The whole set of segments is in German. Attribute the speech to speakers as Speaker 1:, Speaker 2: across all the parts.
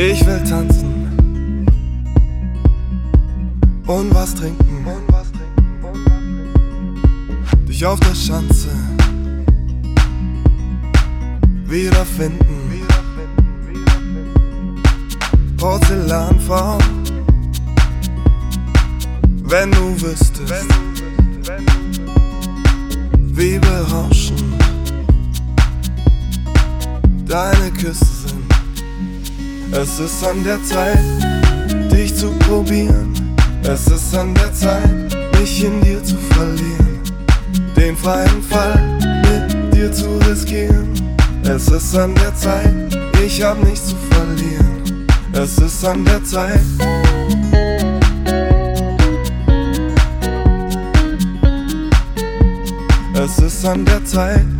Speaker 1: Ich will tanzen und was trinken. Dich auf der Schanze wiederfinden. Porzellanfrau, wenn du wüsstest, wie berauschend deine Küsse sind. Es ist an der Zeit, dich zu probieren. Es ist an der Zeit, mich in dir zu verlieren. Den freien Fall mit dir zu riskieren. Es ist an der Zeit, ich hab nichts zu verlieren. Es ist an der Zeit. Es ist an der Zeit.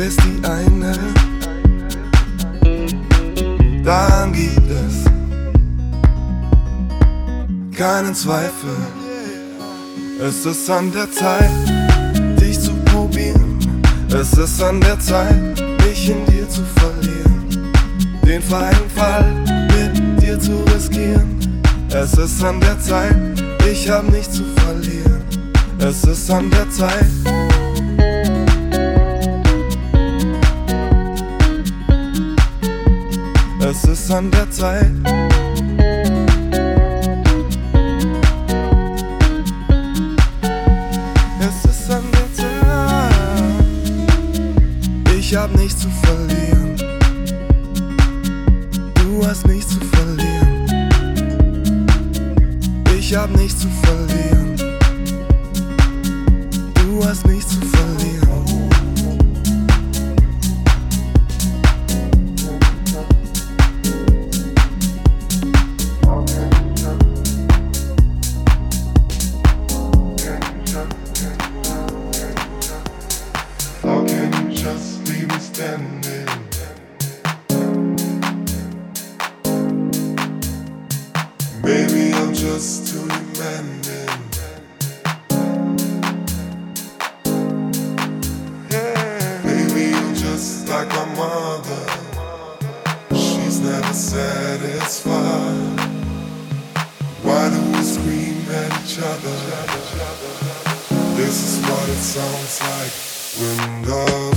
Speaker 1: Bis die eine. Daran gibt es keinen Zweifel. Es ist an der Zeit, dich zu probieren. Es ist an der Zeit, mich in dir zu verlieren. Den freien Fall mit dir zu riskieren. Es ist an der Zeit, ich hab nichts zu verlieren. Es ist an der Zeit. Es ist an der Zeit. Es ist an der Zeit. Ich hab nichts zu verlieren. Du hast nichts zu verlieren. Ich hab nichts zu verlieren.
Speaker 2: Maybe I'm just too demanding. Yeah, maybe you're just like my mother. She's never satisfied. Why do we scream at each other? This is what it sounds like when love's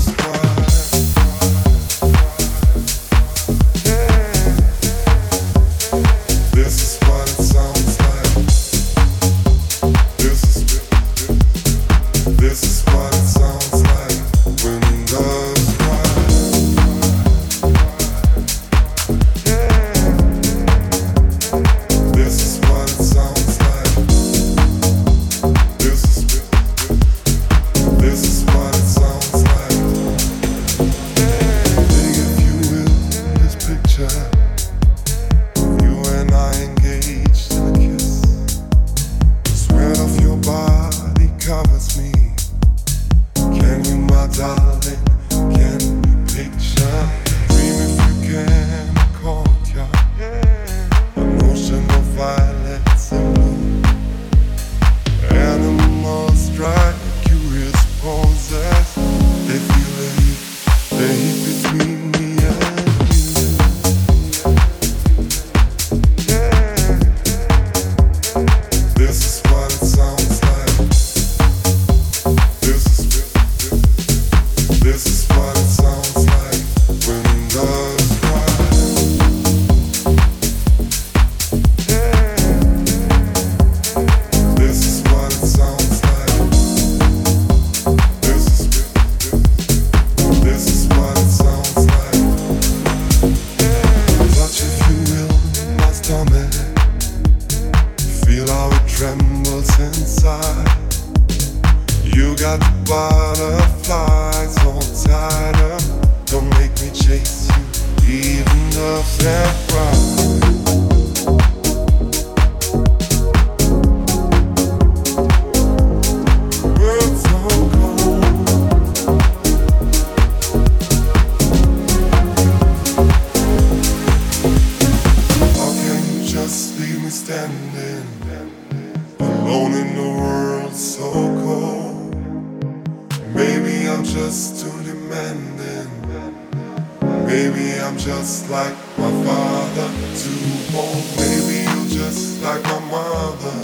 Speaker 3: I'm just like my father, too old. Maybe you're just like my mother.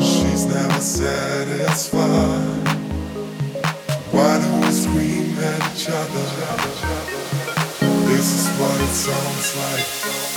Speaker 3: She's never satisfied. Why do we scream at each other? This is what it sounds like.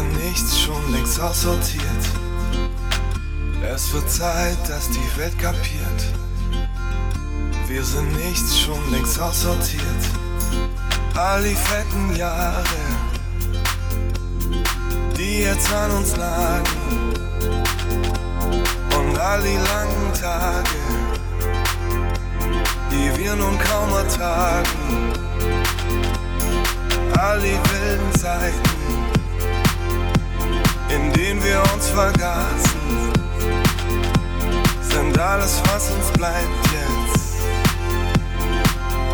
Speaker 1: Sind nichts schon längst aussortiert. Es wird Zeit, dass die Welt kapiert. Wir sind nichts schon längst aussortiert. All die fetten Jahre, die jetzt an uns lagen. Und all die langen Tage, die wir nun kaum ertragen. All die wilden Zeiten, in denen wir uns vergaßen, sind alles, was uns bleibt jetzt.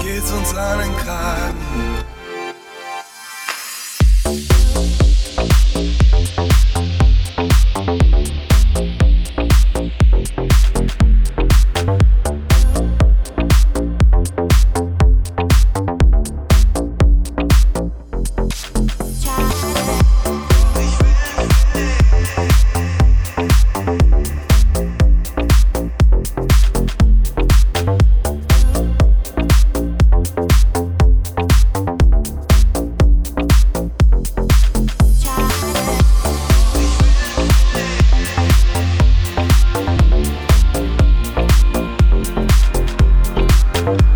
Speaker 1: Geht's uns an den Kragen. you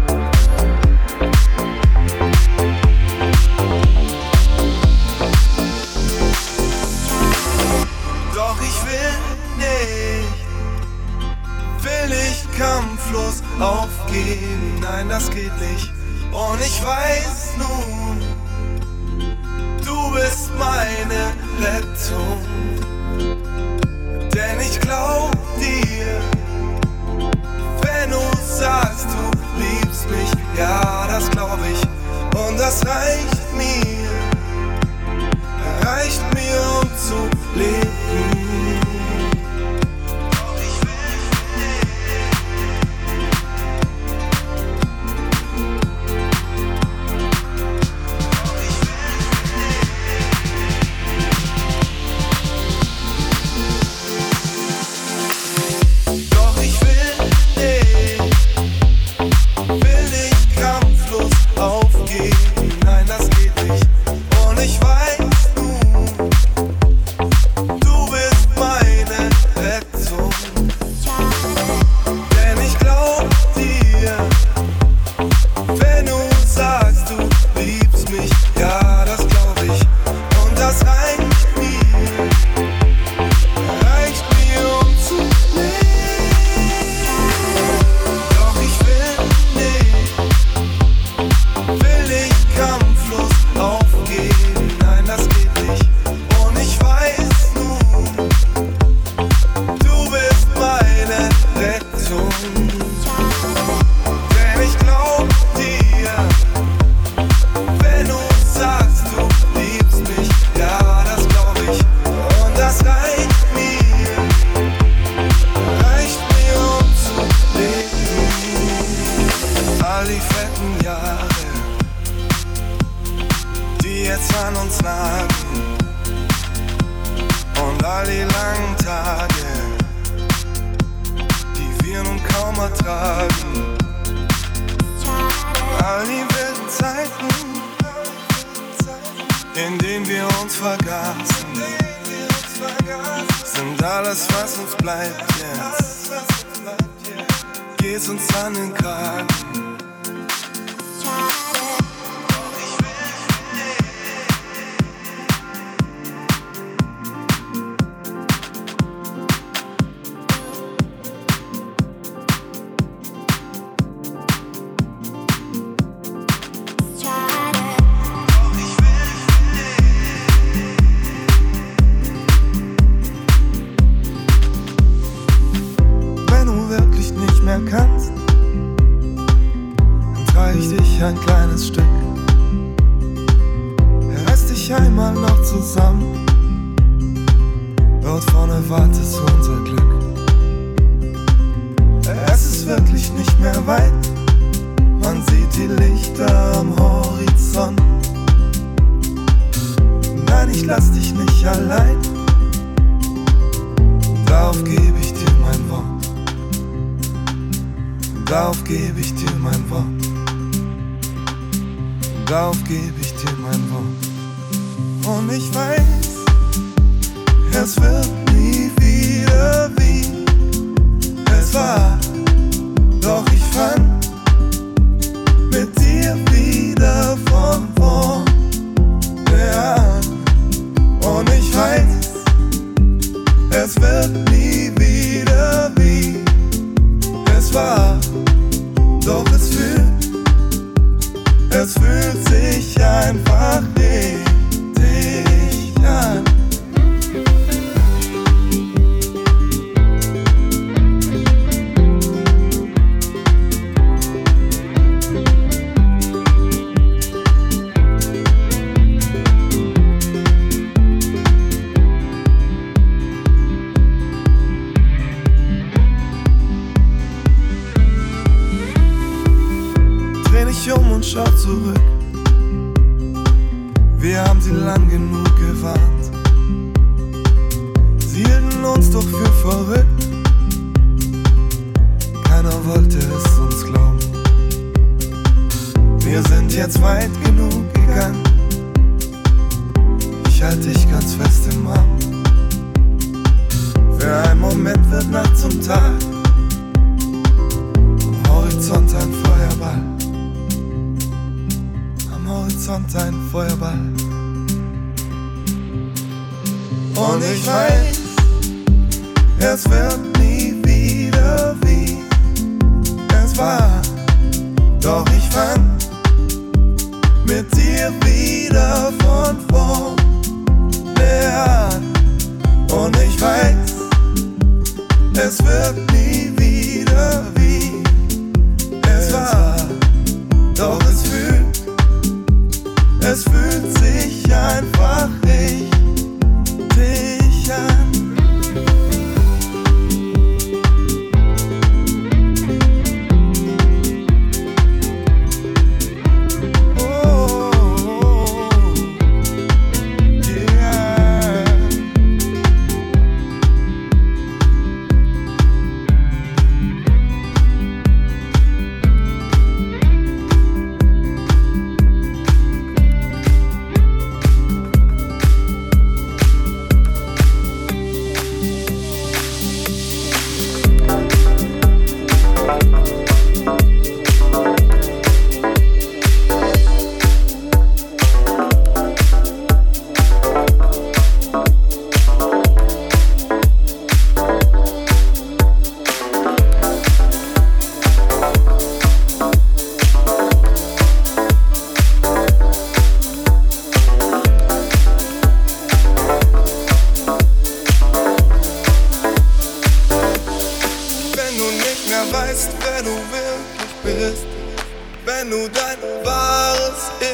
Speaker 1: es wird nie wieder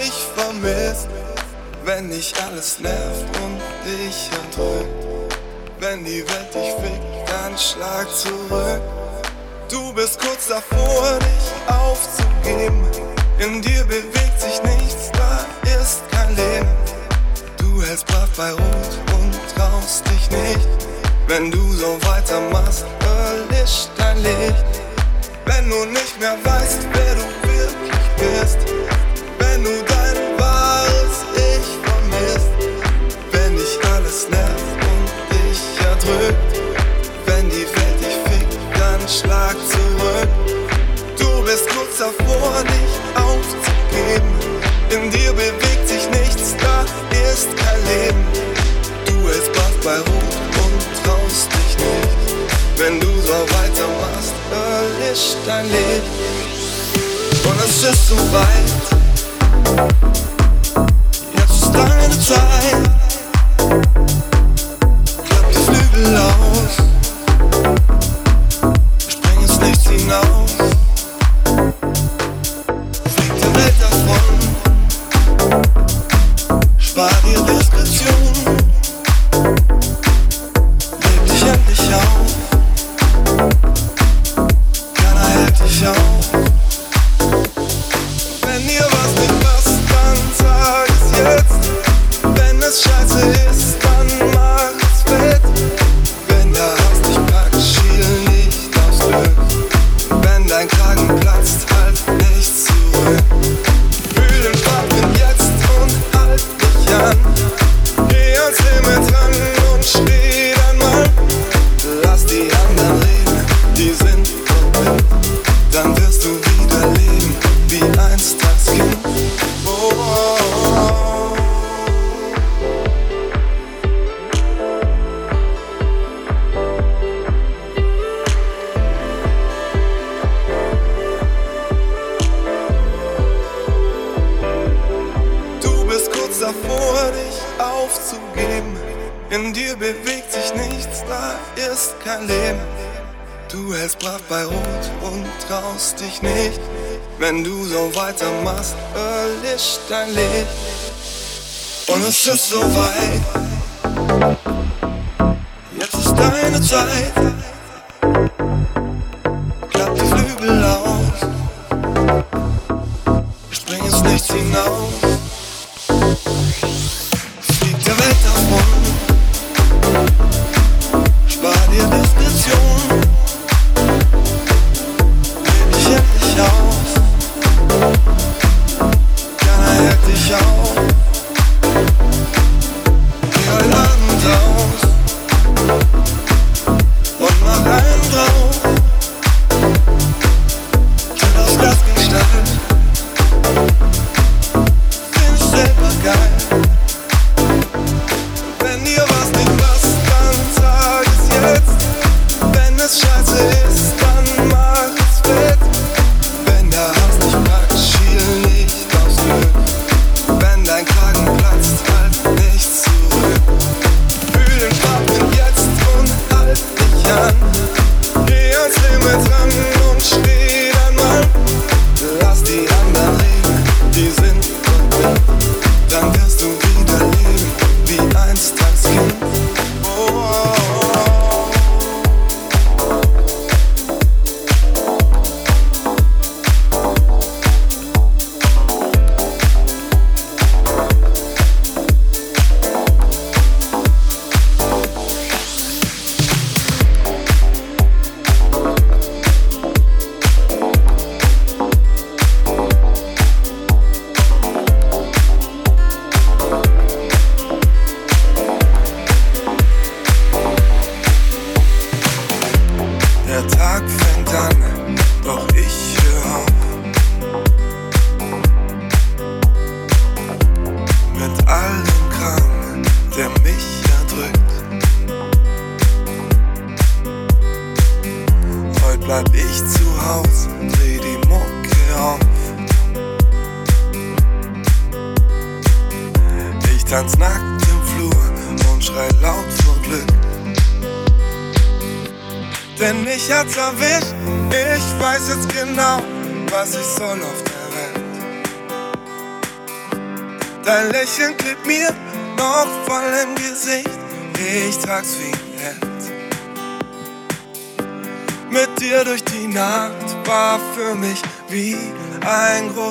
Speaker 1: wahres Ich vermisst, wenn dich alles nervt und dich erdrückt, wenn die Welt dich fickt, dann schlag zurück. Du bist kurz davor, dich aufzugeben. In dir bewegt sich nichts, da ist kein Leben. Du hältst brav bei Rot und traust dich nicht. Wenn du so weitermachst, erlischt dein Licht. Wenn du nicht mehr weißt, wer du wirklich bist. Nervt und dich erdrückt. Wenn die Welt dich fickt, dann schlag zurück. Du bist kurz davor, dich aufzugeben. In dir bewegt sich nichts, da ist kein Leben. Du hältst brav bei Rot und traust dich nicht. Wenn du so weitermachst, erlischt dein Licht. Und es ist so weit. Jetzt ist deine Zeit. Dein Licht. Und es ist so weit. Jetzt ist deine Zeit. Klapp die Flügel aus. Spring ins Nichts hinaus.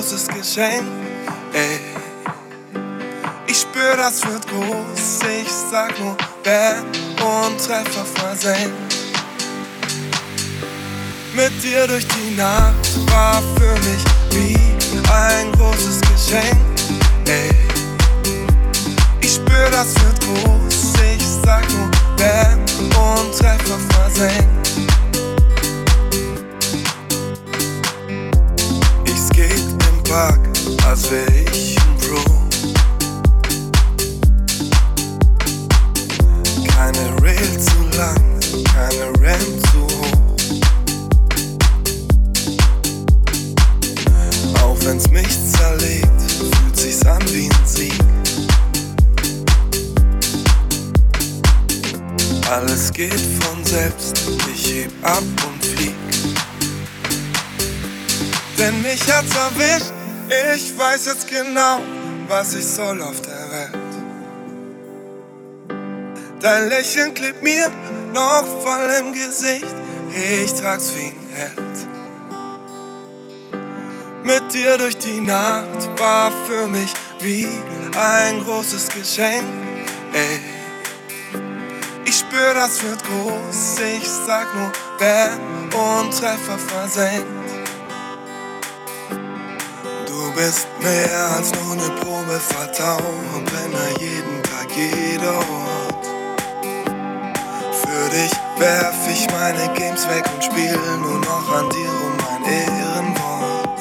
Speaker 1: Geschenk. Ey. Ich spür, das wird groß. Ich sag nur Bam und Treffer versenkt. Mit dir durch die Nacht war für mich wie ein großes Geschenk. Ey. Ich spür, das wird groß. Ich sag nur Bam und Treffer versenkt. Park als wär ich ein Pro. Keine Rail zu lang, keine Ramp zu hoch. Auch wenn's mich zerlegt, fühlt sich's an wie ein Sieg. Alles geht von selbst, ich heb ab und flieg. Denn mich hat's erwischt ich weiß jetzt genau, was ich soll auf der Welt. Dein Lächeln klebt mir noch voll im Gesicht. Ich trag's wie ein Held. Mit dir durch die Nacht war für mich wie ein großes Geschenk. Ey. Ich spür, das wird groß. Ich sag nur Bam und Treffer versenkt bist mehr als nur eine Probe, vertrau und brenne jeden Tag, jeder Ort. Für dich werf ich meine Games weg und spiel nur noch an dir um mein Ehrenwort.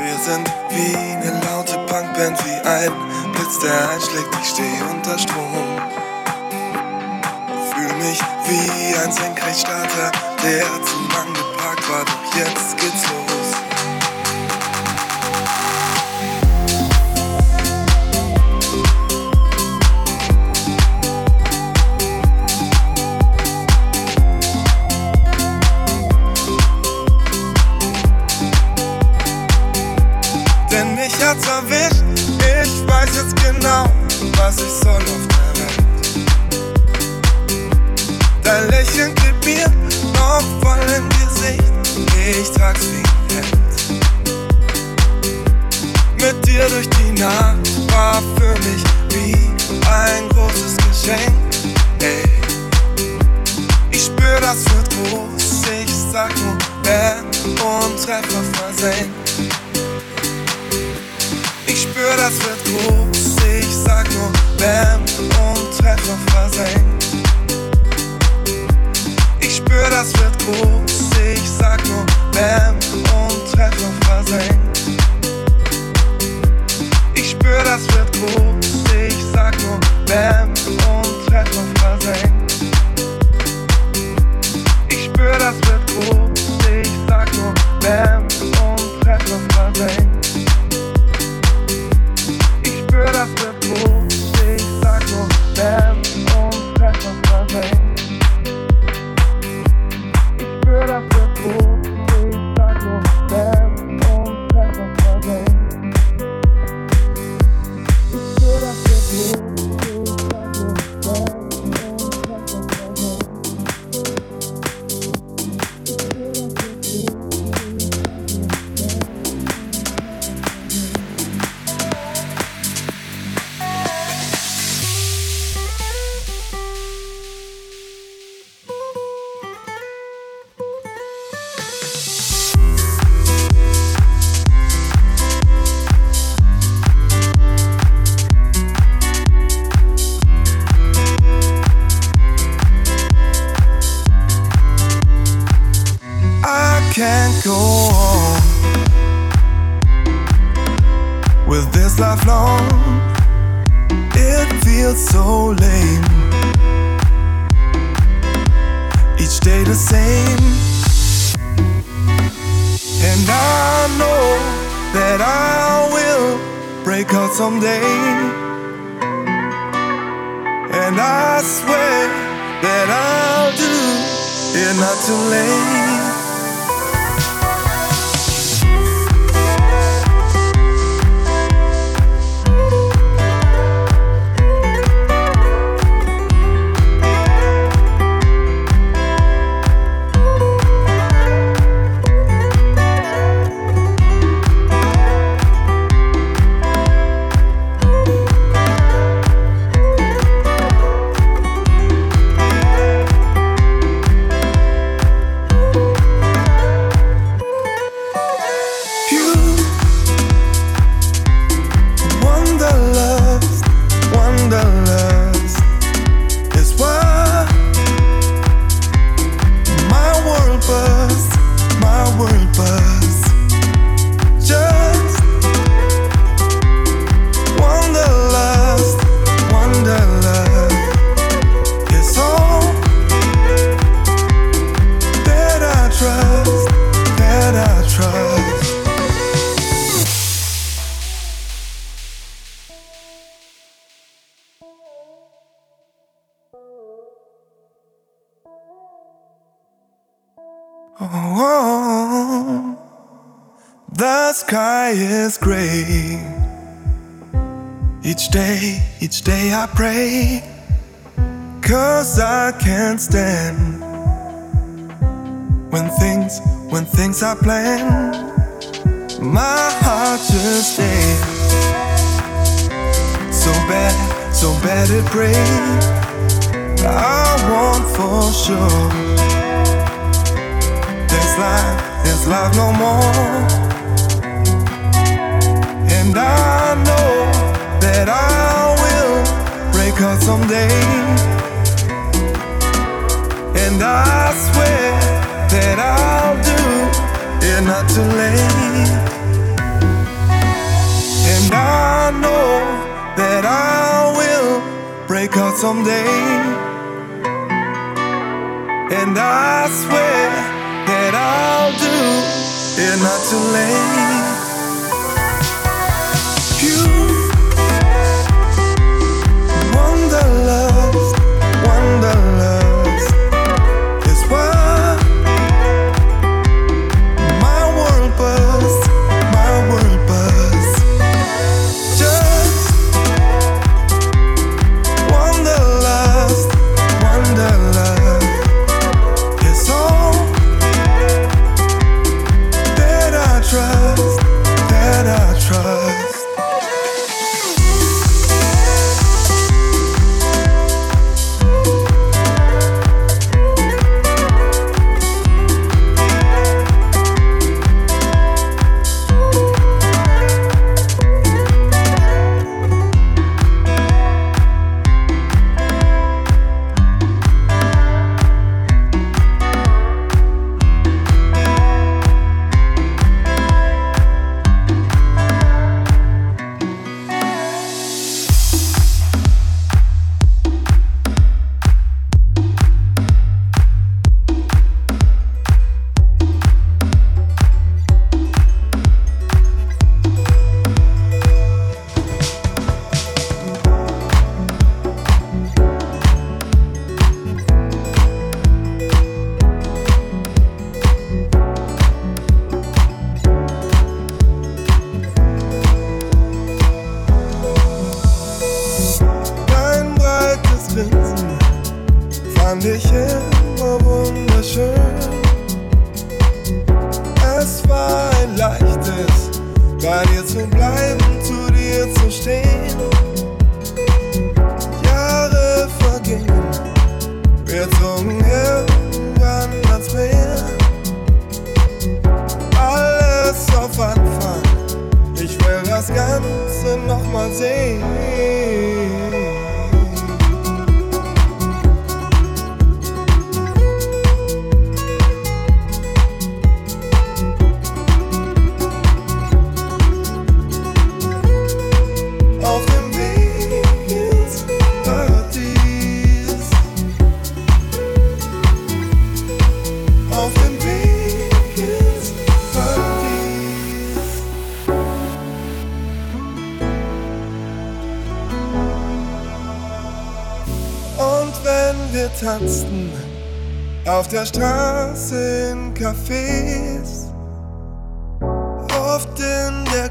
Speaker 1: Wir sind wie eine laute Punkband, wie ein Blitz, der einschlägt, ich steh unter Strom. Fühl mich wie ein Senkrechtstarter, der zu lang geparkt war, doch jetzt geht's los. Ich trag's wie ein Mit dir durch die Nacht war für mich wie ein großes Geschenk. Ey. Ich spür, das wird groß. Ich sag nur, Bam und Treffer versenkt. Ich spür, das wird groß. Ich sag nur Bam und Treffer versenkt. Ich spür, das wird groß. Ich sag nur Bam und Treffer versenkt. Ich spür, das wird groß. Ich sag nur Bam und Treffer versenkt. Ich spür, das wird groß. Ich sag nur Bam und Treffer versenkt. spür, das wird groß. Ich sag nur Bam with this life long. It feels so lame. Each day the same. And I know that I will break out someday. And I swear that I'll do it not too late. Sky is gray. Each day, each day I pray. Cause I can't stand when things, when things are planned. My heart just stands so bad, so bad it breaks. I want for sure. There's life, there's life no more. And I know that I will break out someday. And I swear that I'll do it not too late. And I know that I will break out someday. And I swear that I'll do it not too late.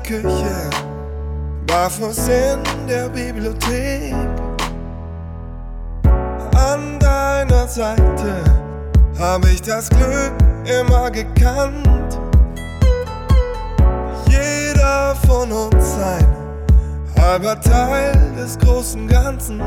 Speaker 1: Küche, barfuß in der Bibliothek. An deiner Seite habe ich das Glück immer gekannt. Jeder von uns ein halber Teil des großen Ganzen.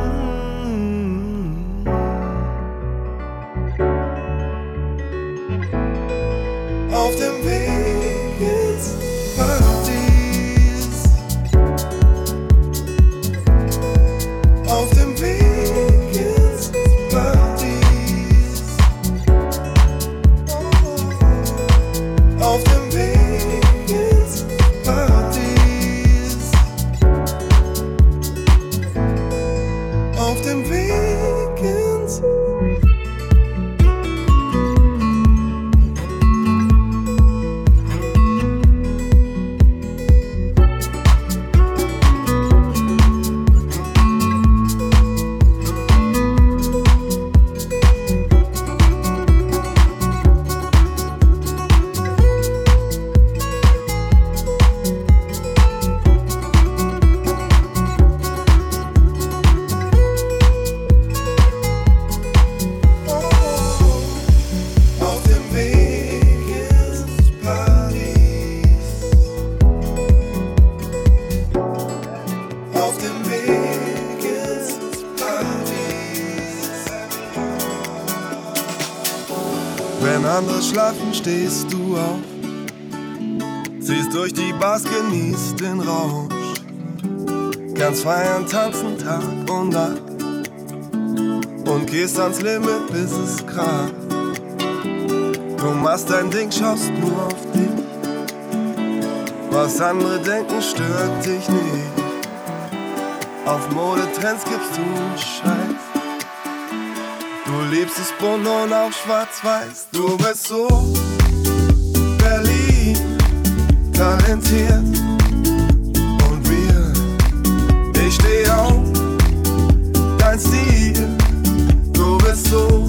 Speaker 1: stehst du auf, ziehst durch die Bars, genießt den Rausch, kannst feiern, tanzen Tag und Nacht und gehst ans Limit, bis es kracht. Du machst dein Ding, schaust nur auf dich, was andere denken, stört dich nicht. Auf Modetrends gibst du Scheiß. Du lebst es bunt und auch schwarz-weiß. Du bist so talentiert und wir, ich stehe auf, dein Stil, du bist so.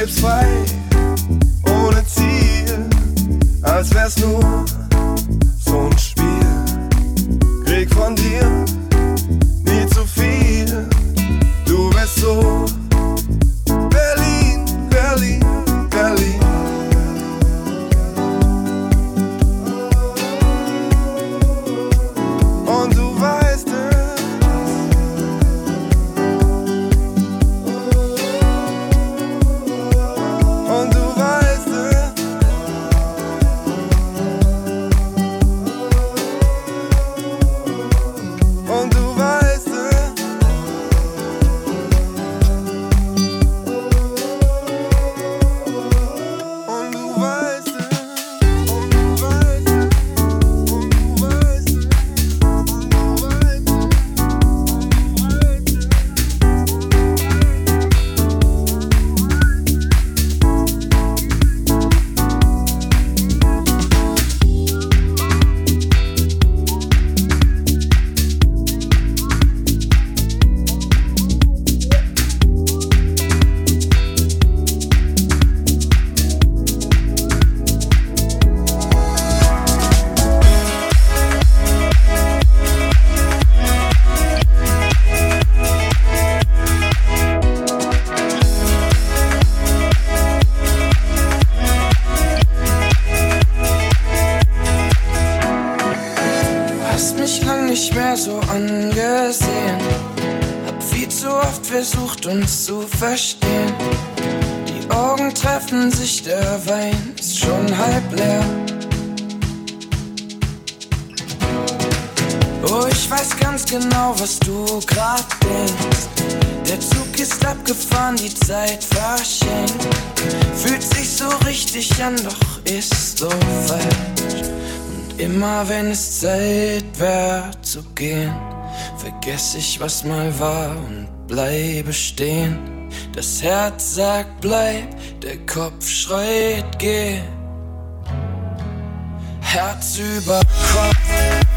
Speaker 1: lebst frei, ohne Ziel, als wär's nur so ein Spiel. Krieg von dir
Speaker 4: genau, was du grad denkst. Der Zug ist abgefahren, die Zeit verschenkt. Fühlt sich so richtig an, doch ist so falsch. Und immer wenn es Zeit wäre zu gehen, vergesse ich, was mal war und bleibe stehen. Das Herz sagt bleib, der Kopf schreit geh.
Speaker 5: Herz über Kopf.